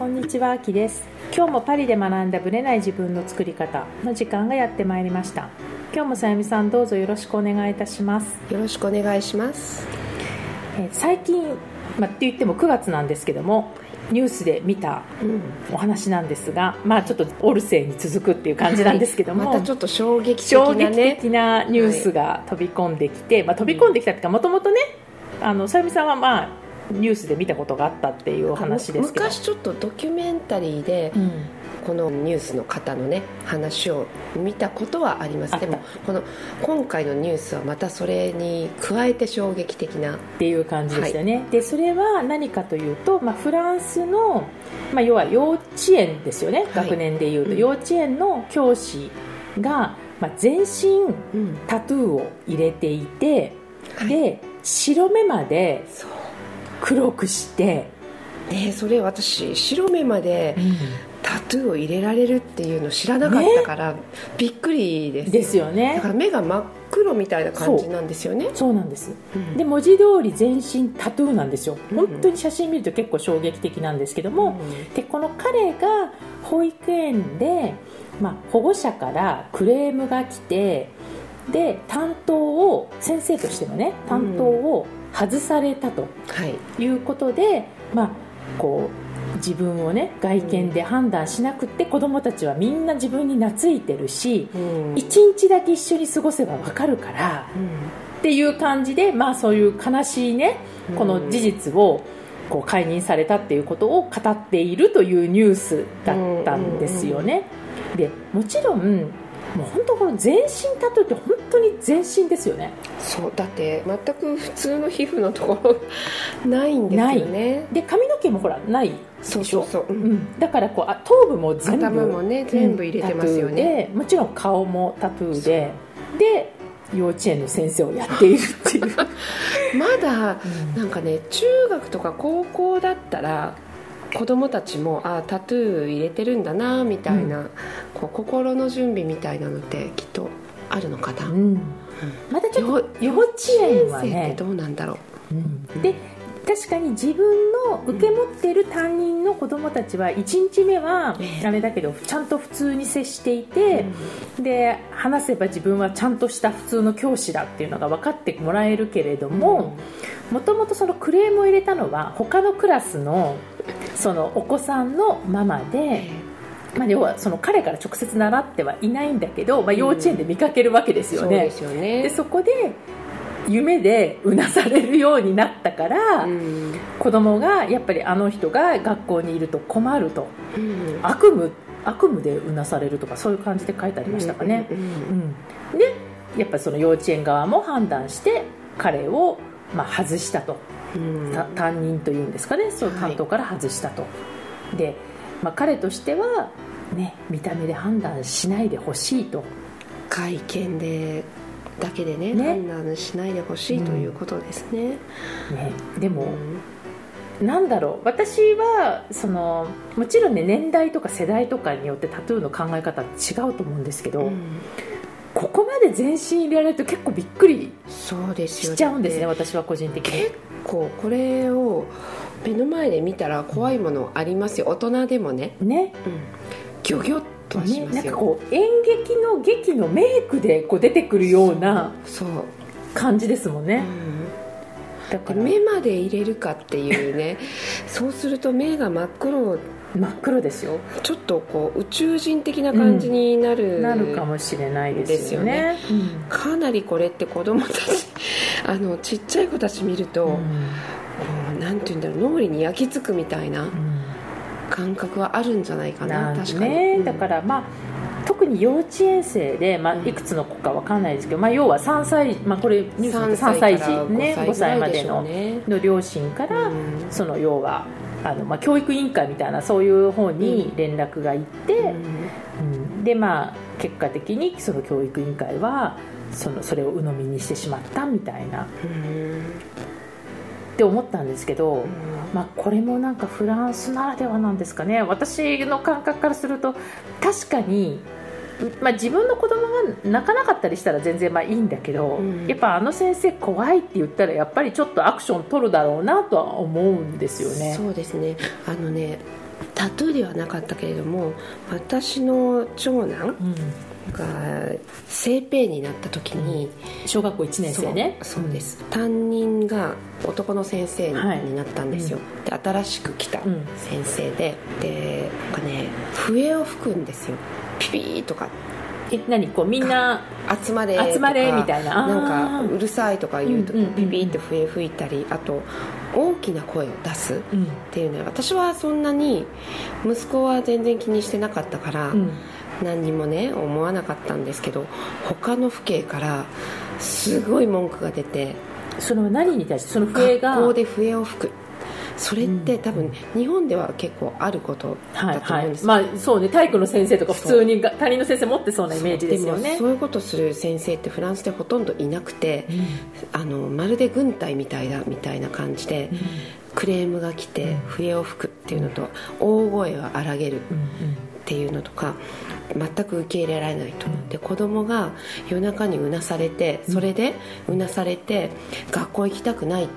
こんにちは、あきです。今日もパリで学んだブレない自分の作り方の時間がやってまいりました。今日もさゆみさんどうぞよろしくお願いいたします。よろしくお願いします。えー最近、まあ、って言っても9月なんですけども、ニュースで見たうん、お話なんですが、まあちょっとオルセイに続くっていう感じなんですけども、またちょっと衝撃的衝撃なね。的なニュースが飛び込んできて、まあ、飛び込んできたっていうかもともとねあのさゆみさんはまあニュースで見たことがあったっていうお話ですけど、昔ちょっとドキュメンタリーでうん。このニュースの方のね話を見たことはあります。でもこの今回のニュースはまたそれに加えて衝撃的な。っていう感じでしたよね、でそれは何かというと、まあ、フランスの、まあ、要は幼稚園ですよね、はい。学年でいうと、うん。幼稚園の教師が、まあ、全身うん。タトゥーを入れていて、はい。で白目まで黒くして、ねそれ私白目までタトゥーを入れられるっていうの知らなかったから、びっくりですですよだねから目が真っ黒みたいな感じなんですよね。そう。なんです。うん。で文字通り全身タトゥーなんですよ。うん。本当に写真見ると結構衝撃的なんですけども、でこの彼が保育園で、まあ、保護者からクレームが来てで担当を先生としてのね担当を外されたとはい。いうことで、まあこう自分をね外見で判断しなくって子供たちはみんな自分に懐いてるしうん。一日だけ一緒に過ごせばわかるからっていう感じで、まあ、そういう悲しいねこの事実をこう解任されたっていうことを語っているというニュースだったんですよね。でもちろんもう本当この全身タトゥーって本当に全身ですよね。そうだって全く普通の皮膚のところないんですよね。で髪の毛もほらないそうそうそう、ううん。ん、だからこうあ頭部も全部頭もね全部入れてますよね。もちろん顔もタトゥーでで幼稚園の先生をやっているっていう、まだなんかね中学とか高校だったら子供たちもあタトゥー入れてるんだなみたいな、こう心の準備みたいなのってきっとあるのかな、うん。まだちょっと幼稚園は生ってね。どうなんだろう？うん。で確かに自分の受け持っている担任の子供たちは1日目はええあれだけどちゃんと普通に接していて、で話せば自分はちゃんとした普通の教師だっていうのが分かってもらえるけれどももともとそのクレームを入れたのは他のクラスのそのお子さんのママで。まあ、要はその彼から直接習ってはいないんだけど、まあ、幼稚園で見かけるわけですよね。そうで、すよね。でそこで夢でうなされるようになったから、うん。子供がやっぱりあの人が学校にいると困ると。うん。悪夢悪夢でうなされるとかそういう感じで書いてありましたかね、うんうんでやっぱりその幼稚園側も判断して彼をまあ外したと、担任というんですかね。そうはい担当から外したと、で、まあ、彼としては、ね、見た目で判断しないでほしいと。会見でだけでねね。判断しないでほしいということですね、ね、でも、うんなんだろう。私はそのもちろんね年代とか世代とかによってタトゥーの考え方違うと思うんですけど、うん。ここまで全身入れられると結構びっくりそうですよしちゃうんですねだって私は個人的に。結構これを目の前で見たら怖いものありますよ。大人でもね、ね。うん、ギョギョねますよ、なんかこう演劇の劇のメイクでこう出てくるようなそう、感じですもんね。うん。だから。で目まで入れるかっていうね。そうすると目が真っ黒。真っ黒ですよ。ちょっとこう宇宙人的な感じになる、なるかもしれないですよね。かなりこれって子供たち あのちっちゃい子たち見ると、うん。なんて言うんだろう脳裏に焼き付くみたいなうん感覚はあるんじゃないかななん確かに、だからまあ特に幼稚園生で、まあ、いくつの子かわかんないですけど、まあ、要は3歳、まあ、これニュース3で3歳児、ね、5 5歳歳までののねの両親から、うんその要はあの、まあ、教育委員会みたいなそういう方に連絡が行って、うん。でまあ結果的にその教育委員会はそのそれを鵜呑みにしてしまったみたいな。うんって思ったんですけど、うん。まあ、これもなんかフランスならではなんですかね。私の感覚からすると確かに、まあ、自分の子供が泣かなかったりしたら全然まあいいんだけど、うん。やっぱあの先生怖いって言ったらやっぱりちょっとアクション取るだろうなとは思うんですよね。そうですね。あのねタトゥーではなかったけれども私の長男が生ペになった時に、小学校1年生ね。そうです。担任が男の先生になったんですよ、で新しく来たうん。先生で、でなんかね笛を吹くんですよ。ピピーとか。え何？こうみんな集まれ集まれみたいな。なんかうるさいとか言うとうんうんうんうん。ピピーって笛吹いたりあと大きな声を出すっうん。ていうのは私はそんなに息子は全然気にしてなかったから、うん何にもね思わなかったんですけど他の父兄からすごい文句が出てそれは何に対してその笛が学校で笛を吹く。それってうん。多分日本では結構あることだと思うんですよ、まあそうね体育の先生とか普通にが他人の先生持ってそうなイメージですよね。もそういうことする先生ってフランスでほとんどいなくて、あのまるで軍隊みたいだみたいな感じで、クレームが来て笛を吹くっていうのと大声を荒げるっていうのとか全く受け入れられないと、で子供が夜中にうなされてそれでうなされて学校行きたくないっ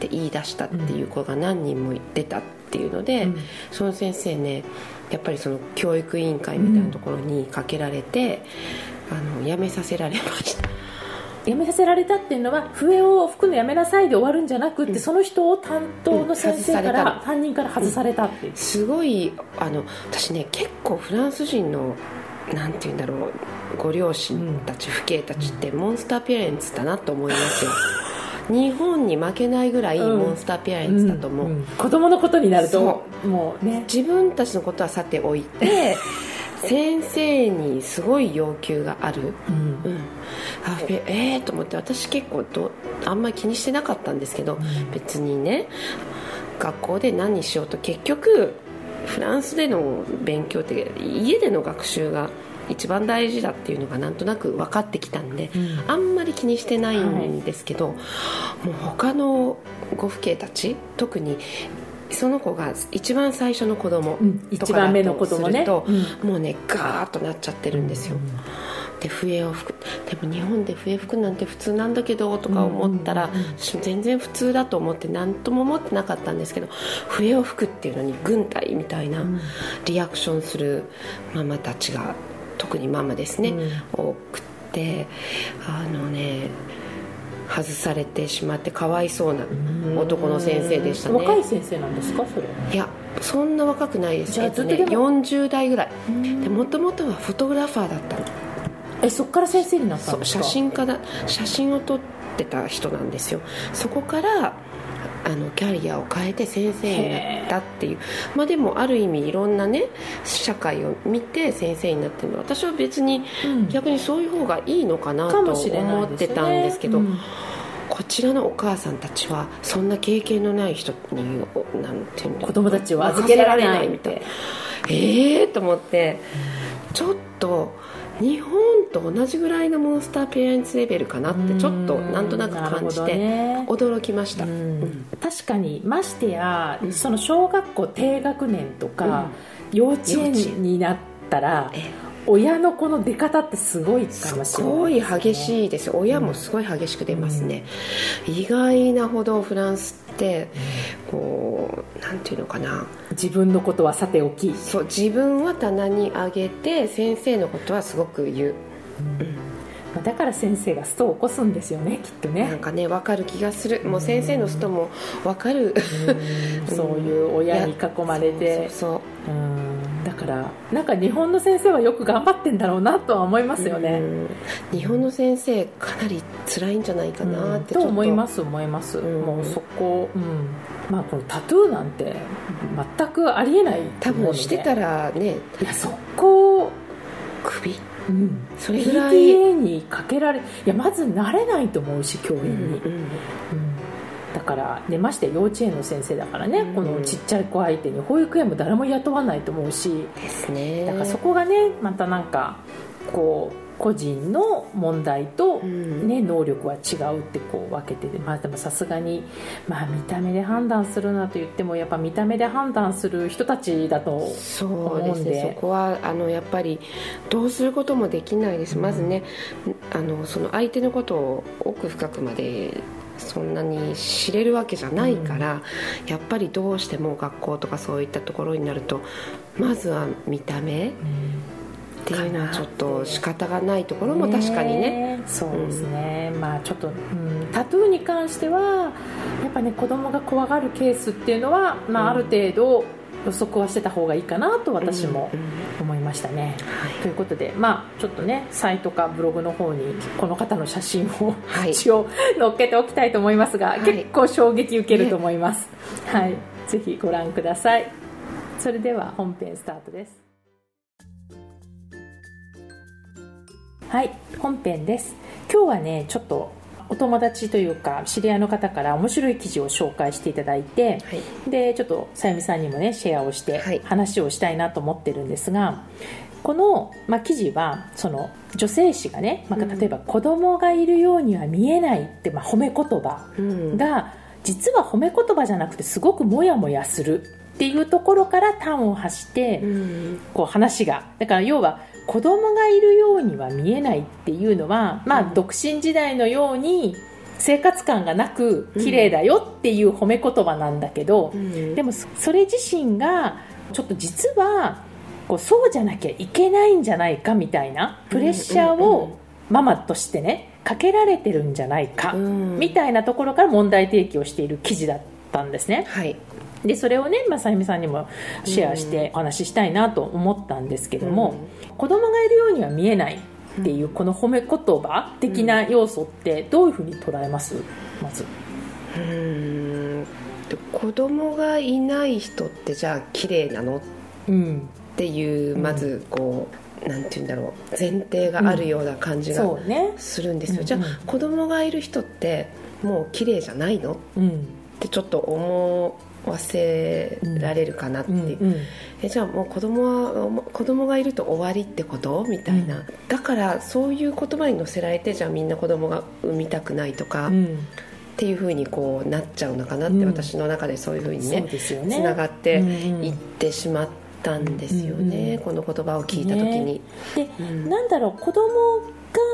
て言い出したっていう子が何人も出たっていうので、うん。その先生ねやっぱりその教育委員会みたいなところにかけられて、あの辞めさせられました辞めさせられたっていうのは笛を吹くのやめなさいで終わるんじゃなくって、うん。その人を担当の先生かうん担任から外されたっていう、すごいあの私ね結構フランス人のなんて言うんだろうご両親たち、父兄たちってモンスターペアレンツだなと思いますよ。日本に負けないぐらいうん。モンスターペアレンツだと思う、ん。ん。子供のことになるとそもうね。自分たちのことはさておいて 先生にすごい要求がある。うん。うん、あべえー、と思って私結構どあんまり気にしてなかったんですけど、別にね学校で何しようと結局フランスでの勉強って家での学習が一番大事だっていうのがなんとなく分かってきたんで、うん。あんまり気にしてないんですけど、もう他のご父兄たち特にその子が一番最初の子供うんとかだ一番目の子とすると、うん。もうねガーッとなっちゃってるんですよ、で笛を吹くでも日本で笛吹くなんて普通なんだけどとか思ったら、全然普通だと思って何とも思ってなかったんですけど笛を吹くっていうのに軍隊みたいなうん。リアクションするママたちが特にママですね、多くってあのね外されてしまってかわいそうな男の先生でしたね。若い先生なんですかそれ。いやそんな若くないです。じゃあずっとでも。40代ぐらい。でもともとはフォトグラファーだったの。えそっから先生になったんですか？写真家だ写真を撮ってた人なんですよ。そこからあのキャリアを変えて先生になったっていう。まあでもある意味いろんなね社会を見て先生になってるの。私は別にうん。逆にそういう方がいいのかなとか思ってたんですけどうん。こちらのお母さんたちはそんな経験のない人におなんていうの子供たちを預けられないみたいな。ええー、と思って。ちょっと日本と同じぐらいのモンスターペアレンツレベルかなってちょっとなんとなく感じて驚きました、う確かにましてや、うん。その小学校低学年とか、幼稚園になったらえ親のこの出方ってすごいかもしれないすごい激しいです。よ親もすごい激しく出ますね、意外なほどフランスってこうなんていうのかな。自分のことはさておき。そう自分は棚に上げて先生のことはすごく言う、まあだから先生がストを起こすんですよねきっとね。なんかね分かる気がする。もう先生のストも分かる。うん。そういう親に囲まれて。そうそううん。だからなんか日本の先生はよく頑張ってんだろうなとは思いますよね、うん。日本の先生かなり辛いんじゃないかなってちょっと。と思います思います、うん。もうそこ、うん。まあ、このタトゥーなんて全くありえない多分してたららね。いやそこ、首。うん、それぐらい。PTA にかけられいやまず慣れないと思うし教員に、うん。うんからねまして幼稚園の先生だからね、うん。このちっちゃい子相手に保育園も誰も雇わないと思うし。ですね。だからそこがねまたなんかこう個人の問題と、うん。ね、能力は違うってこう分けてて、まあ、でもさすがに、まあ、見た目で判断するなと言ってもやっぱ見た目で判断する人たちだとそうですね。そこはあのやっぱりどうすることもできないです、まずねあのその相手のことを奥深くまでそんなに知れるわけじゃないから、やっぱりどうしても学校とかそういったところになるとまずは見た目っていうのはちょっと仕方がないところも確かにね。そうですね、まあちょっと、うん、タトゥーに関してはやっぱね子供が怖がるケースっていうのは、まあ、ある程度予測はしてた方がいいかなと私もうんうん思いましたね、はい。ということでまあちょっとねサイトかブログの方にこの方の写真をはい。一応載っけておきたいと思いますが、はい。結構衝撃受けると思います、はい。ぜひご覧ください。それでは本編スタートです。はい。本編です。今日はねちょっとお友達というか知り合いの方から面白い記事を紹介していただいて、はい。でちょっとさゆみさんにもねシェアをしてはい。話をしたいなと思ってるんですが、この、まあ、記事はその女性誌がね、まあ、うん。例えば子供がいるようには見えないって、まあ、褒め言葉うん。が実は褒め言葉じゃなくてすごくモヤモヤするっていうところから端を発して、うん。こう話がだから要は子供がいるようには見えないっていうのは、まあうん。独身時代のように生活感がなく綺麗だよっていう褒め言葉なんだけど、うん。でもそそれ自身がちょっと実はこうそうじゃなきゃいけないんじゃないかみたいなプレッシャーをママとしてねかけられてるんじゃないか、うん。みたいなところから問題提起をしている記事だったんですね。はい。でそれをね、まあ、さゆみさんにもシェアしてお話ししたいなと思ったんですけども、子供がいるようには見えないっていうこの褒め言葉的な要素ってどういうふうに捉えます？まず。うん。で子供がいない人ってじゃあ綺麗なの？うんっていうまずこう、なんて言うんだろう。前提があるような感じがするんですよ、うんじゃあ子供がいる人ってもう綺麗じゃないの？っうんてちょっと思わせられるかなってう。んえじゃあもう子供は子供がいると終わりってこと？みたいな、うん。だからそういう言葉に乗せられてじゃあみんな子供が産みたくないとか、っうん。ていうふうにこうなっちゃうのかなって、うん。私の中でそういうふうにそうね。つながってうんうん。いってしまったんですよね、うんこの言葉を聞いた時に。でうん。なんだろう子供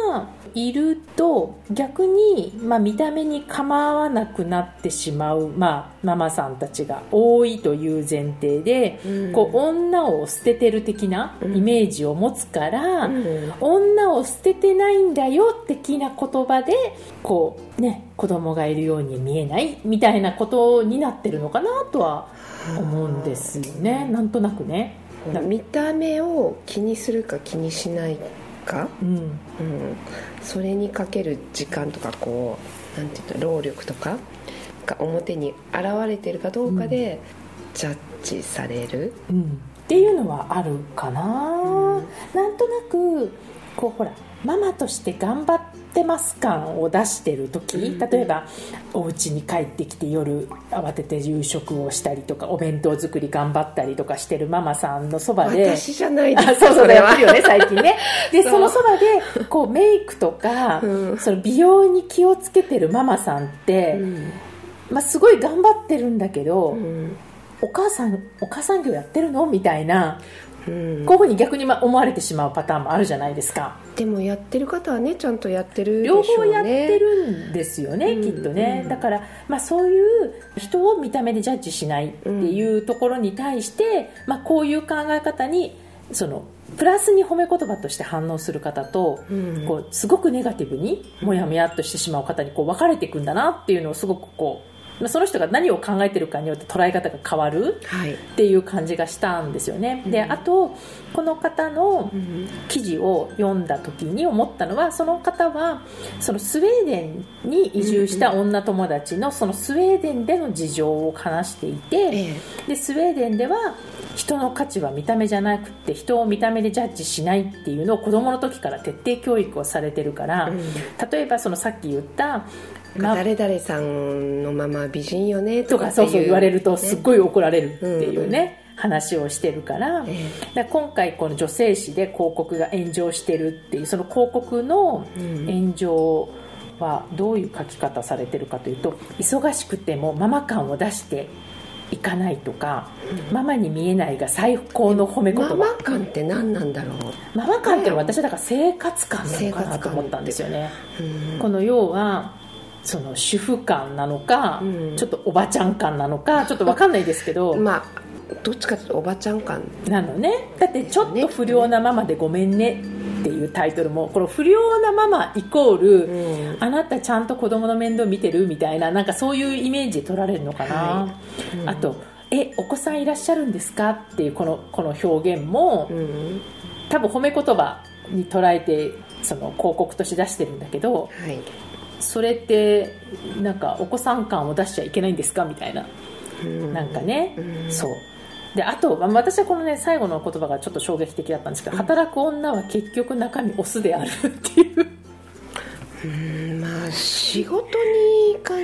がいると逆に、まあ、見た目に構わなくなってしまう、まあ、ママさんたちが多いという前提で、うん。こう女を捨ててる的なイメージを持つから、うん。女を捨ててないんだよ的な言葉でこうね子供がいるように見えないみたいなことになってるのかなとは思うんですよね。なんとなくね。な見た目を気にするか気にしないか、うん。うん、それにかける時間とかこうなんていうの労力とかが表に現れてるかどうかでジャッジされる、うん、っていうのはあるかな、うん。なんとなくこうほらママとして頑張ってます感を出してる時、うん。例えばお家に帰ってきて夜慌てて夕食をしたりとかお弁当作り頑張ったりとかしてるママさんのそばで。私じゃないですあそうそうれは。やってるよね最近ね。でそのそばでこうメイクとか、うん。その美容に気をつけてるママさんって、うん。まあ、すごい頑張ってるんだけど、うん。お母さんお母さん業やってるの？みたいなうんこういうふうに逆にまあ思われてしまうパターンもあるじゃないですか。でもやってる方はねちゃんとやってるでし両ょうね。方やってるんですよね、うんきっとね、うんだから、まあ、そういう人を見た目でジャッジしないっていうところに対して、まあ、こういう考え方にそのプラスに褒め言葉として反応する方と、うん。こうすごくネガティブにもやもやっとしてしまう方にこう分かれていくんだなっていうのをすごくこうまあその人が何を考えてるかによって捉え方が変わるはい、っていう感じがしたんですよね。でうん。あとこの方のうん記事を読んだ時に思ったのはその方はそのスウェーデンに移住した女友達のそのスウェーデンでの事情を話していてええ。でスウェーデンでは人の価値は見た目じゃなくて人を見た目でジャッジしないっていうのを子供の時から徹底教育をされてるから、うん。例えばそのさっき言ったま誰々さんのまま美人よねとかそうそう言われるとすっい、ごい怒られるっていうね、話をしてるから。えだ今回この女性誌で広告が炎上してるっていうその広告の炎上はどういう書き方されてるかというと忙しくてもママ感を出していかないとか、ママに見えないが最高の褒め言葉。ママ感って何なんだろう、ママ感って私はだから生活感なのかな生活感と思ったんですよね。うん。この要はその主婦感なのか、うん。ちょっとおばちゃん感なのかちょっと分かんないですけど、まあどっちかというとおばちゃん感なのね。だってちょっと不良なママでごめんねっていうタイトルもこの不良なママイコール、うん。あなたちゃんと子供の面倒見てる？みたいななんかそういうイメージで取られるのかな、はい。うん。あと「えお子さんいらっしゃるんですか?」っていうこのこの表現も、うん。多分褒め言葉に捉えてその広告として出してるんだけどはいそれってなんかお子さん感を出しちゃいけないんですか？みたいな。うんなんかね、うんそう。であとまあ私はこのね最後の言葉がちょっと衝撃的だったんですけど、働く女は結局中身オスであるっていう仕事にか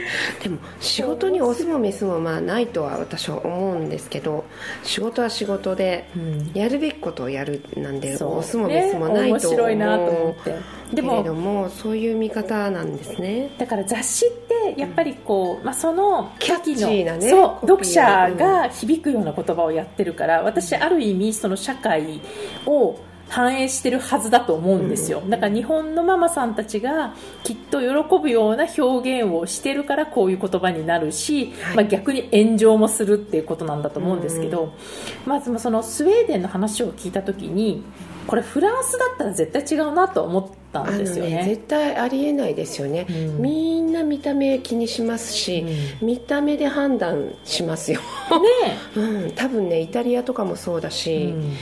でも仕事にオスもメスもまあないとは私は思うんですけど仕事は仕事でうん。やるべきことをやるなんでそう。オスもメスもないね、と面白いなと思思うって。でけれもどもそういう見方なんですね。だから雑誌ってやっぱりこう、まあ、そのキャッチーなねそう。読者が響くような言葉をやってるから私ある意味その社会を反映してるはずだと思うんですよ、だから日本のママさんたちがきっと喜ぶような表現をしてるからこういう言葉になるし、はい。まあ、逆に炎上もするっていうことなんだと思うんですけど、まずそのスウェーデンの話を聞いた時にこれフランスだったら絶対違うなと思ったんですよね。ね絶対ありえないですよね、うん。みんな見た目気にしますし、見た目で判断しますよ、ね うん、多分ねイタリアとかもそうだえし、うん。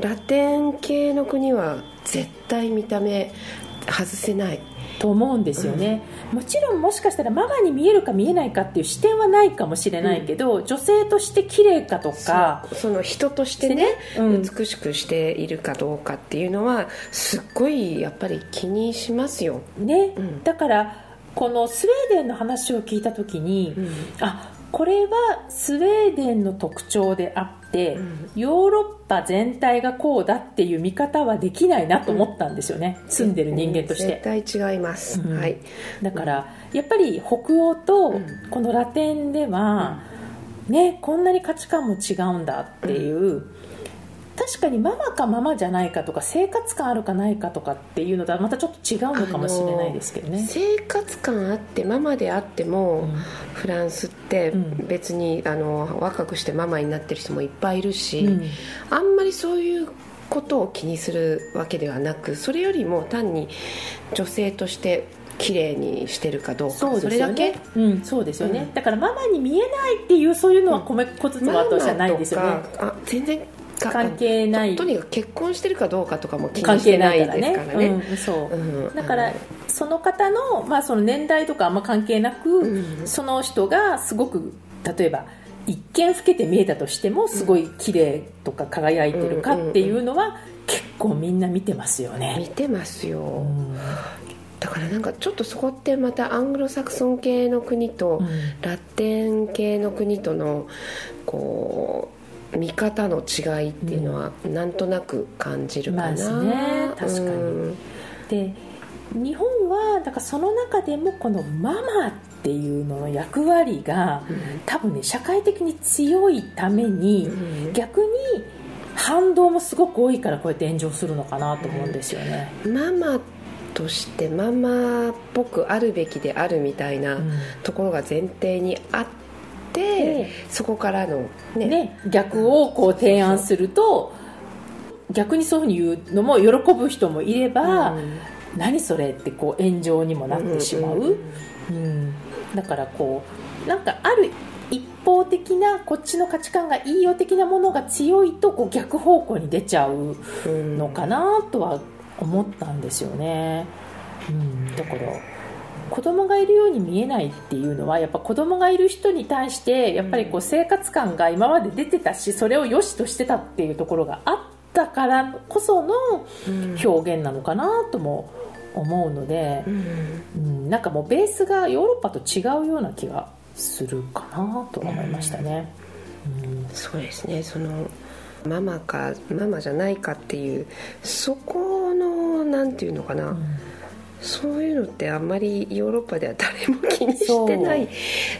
ラテン系の国は絶対見た目外せないと思うんですよね、もちろんもしかしたらママに見えるか見えないかっていう視点はないかもしれないけど、女性として綺麗かとか。その人としてね。うん。美しくしているかどうかっていうのはすっごいやっぱり気にしますよ、ね、うん。だからこのスウェーデンの話を聞いた時に、うん。あこれはスウェーデンの特徴であって、うん。ヨーロッパ全体がこうだっていう見方はできないなと思ったんですよね、住んでる人間として。絶対違います、うん。はい。だからやっぱり北欧とうん。このラテンでは、ねこんなに価値観も違うんだっていう、確かにママかママじゃないかとか生活感あるかないかとかっていうのとはまたちょっと違うのかもしれないですけどね。生活感あってママであっても、うんフランスってうん別にあの若くしてママになってる人もいっぱいいるし、うんあんまりそういうことを気にするわけではなくそれよりも単に女性として綺麗にしてるかどうかそうですよれだけ？ね。うん、そうですよね、うんだからママに見えないっていうそういうのは米粉つつはとしてはないですよね。ママとかあ全然か関係ないとにかく結婚してるかどうかとかも気関にしてな係ないいからですからね。ね。うん、そう。うんだからその方の,、まあその年代とかあんま関係なく、うんその人がすごく例えば一見老けて見えたとしてもすごい綺麗とか輝いてるかっていうのは結構みんな見てますよ見ね。てますよ、うんだからなんかちょっとそこってまたアングロサクソン系の国と、うんラテン系の国とのこう見方の違いっていうのはなんとなく感じるかな、まあね確かに。うん。で日本はだからその中でもこのママっていうのの役割が多分ね社会的に強いために、うん。逆に反動もすごく多いからこうやって炎上するのかなと思うんですよね。ママとしてママっぽくあるべきであるみたいなうん。ところが前提にあって、でそこからのねね、逆をこう提案すると逆にそういうふうに言うのも喜ぶ人もいれば、うん。何それってこう炎上にもなってしまう、うんうんだからこうなんかある一方的なこっちの価値観がいいよ的なものが強いとこう逆方向に出ちゃううんのかなとは思ったんですよね、うん、だから子供がいるように見えないっていうのはやっぱ子供がいる人に対してやっぱりこう生活感が今まで出てたしそれを良しとしてたっていうところがあったからこそのうん。表現なのかなとも思うのでう、ん。うん、なんかもうベースがヨーロッパと違うような気がするかなと思いましたね。うん。そうですね。そのママかママじゃないかっていうそこのなんていうのかな、そういうのってあんまりヨーロッパでは誰も気にしてない。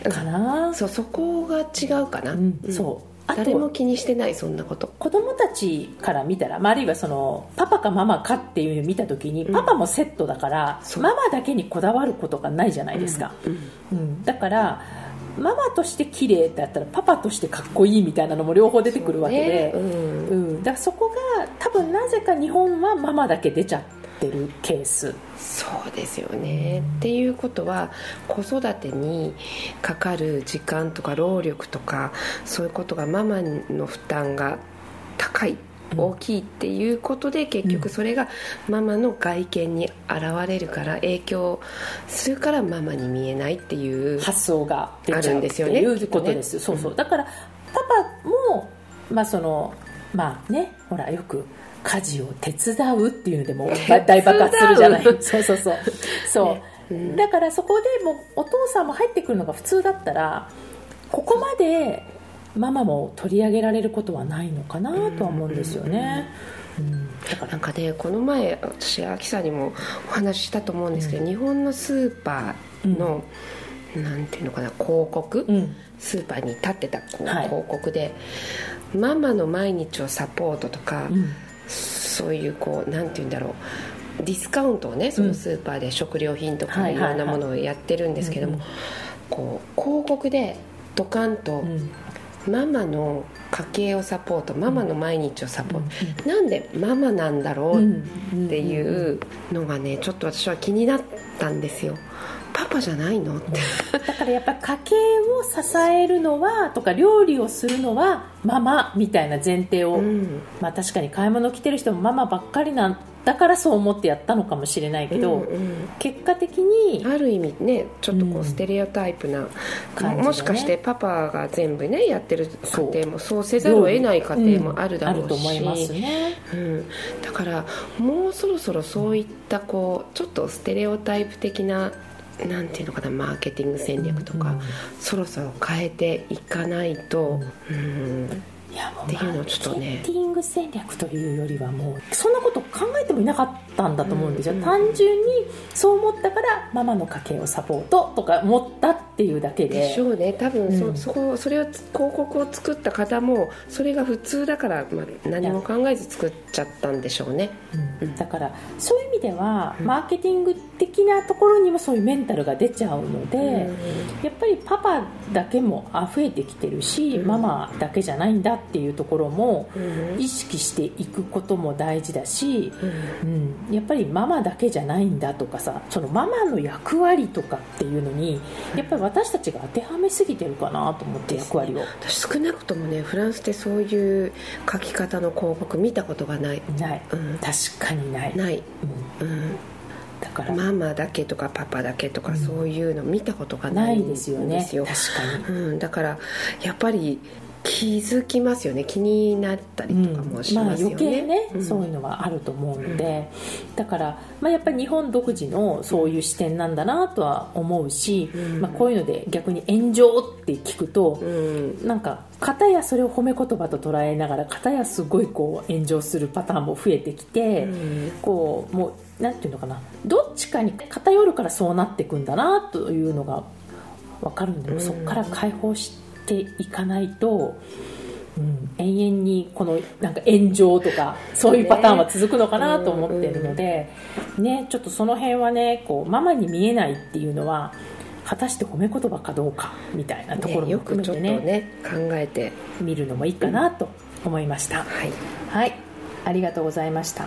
かな。そうそこが違うかな、うんそう。あと誰も気にしてないそんなこと。子供たちから見たら、まあ、あるいはそのパパかママかっていうのを見た時に、うん。パパもセットだからそう。ママだけにこだわることがないじゃないですか、うんうん。だからママとして綺麗だったらパパとしてかっこいいみたいなのも両方出てくるわけで、ね。うん。うん、だからそこが多分なぜか日本はママだけ出ちゃってるケース。そうですよね、っていうことは子育てにかかる時間とか労力とかそういうことがママの負担が高いうん。大きいっていうことで結局それがママの外見に現れるから影響するからママに見えないっていう発想があるんですよね。いうことです、そうそう。だからパパもまあそのまあねほらよく家事を手伝うっていうのでも大爆発するじゃない。そうそうそう。そう、うん。だからそこでもうお父さんも入ってくるのが普通だったらここまでママも取り上げられることはないのかなとは思うんですよね、うんだから。なんかねこの前私秋さんにもお話ししたと思うんですけど、日本のスーパーの、なんていうのかな広告、うん。スーパーに立ってた広告で、ママの毎日をサポートとか、うんそういうこうなんていうんだろうディスカウントをねそのスーパーで食料品とかはいいろんなものをやってるんですけども、うんうんこう広告でドカンとうん。ママの家計をサポートママの毎日をサポート、なんでママなんだろうっていうのがねちょっと私は気になったんですよパパじゃないのって。だからやっぱ家計を支えるのはとか料理をするのはママみたいな前提を、うん。まあ確かに買い物来てる人もママばっかりなんだからそう思ってやったのかもしれないけど、うんうん。結果的にある意味ねちょっとこううん。ステレオタイプな、感じだね。もしかしてパパが全部ねやってる家庭もそう。せざるを得ない家庭もあるだろうし、うんあると思いますね。うん、だからもうそろそろそういったこうちょっとステレオタイプ的ななんていうのかなマーケティング戦略とか、うんそろそろ変えていかないと、うんいやもうっていうのをちょっとねマーケティング戦略というよりはもうそんなこと考えてもいなかったんだと思うんですよ、うん。単純にそう思ったからママの家計をサポートとか思ったっていうだけで。でしょうね。多分そ,、うん。そこそれを広告を作った方もそれが普通だから、まあ、何も考えず作っちゃったんでしょうね。うん。だからそういう意味では、うん。マーケティング的なところにもそういうメンタルが出ちゃうので、やっぱりパパだけも増えてきてるし、うん。ママだけじゃないんだっていうところもうん意識していくことも大事だし、うんうん、やっぱりママだけじゃないんだとかさそのママの役割とかっていうのにやっぱり私たちが当てはめすぎてるかなと思って役割を。私少なくともねフランスでそういう書き方の広告見たことがない、ない。うん、確かにない、ない、うん、うん、だから。ママだけとかパパだけとかうん。そういうの見たことがなないですよね。確かに。うん、だからやっぱり気づきますよね。気になったりとかもしまあ、ますよね、余計ね、うん。そういうのはあると思うので、だから、まあ、やっぱり日本独自のそういう視点なんだなとは思うし、うん。まあ、こういうので逆に炎上って聞くと、うん。なんか片やそれを褒め言葉と捉えながら片やすごいこう炎上するパターンも増えてきて、うん。こうもうなんていうのかな。どっちかに偏るからそうなっていくんだなというのが分かるんで、うん。そこから解放していかないと、うん、永遠にこのなんか炎上とかそういうパターンは続くのかなと思ってるので、ね、ちょっとその辺はねこうママに見えないっていうのは果たして褒め言葉かどうかみたいなところね、もよくちょっと含めてねね考えて。見るのもいいかなと思いました。はい。はい、ありがとうございました。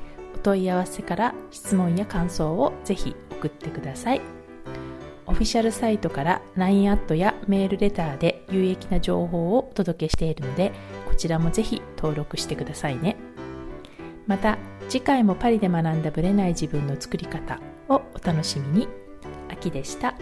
問い合わせから質問や感想をぜひ送ってください。オフィシャルサイトから LINE アットやメールレターで有益な情報をお届けしているので、こちらもぜひ登録してくださいね。また、次回もパリで学んだブレない自分の作り方をお楽しみに。秋でした。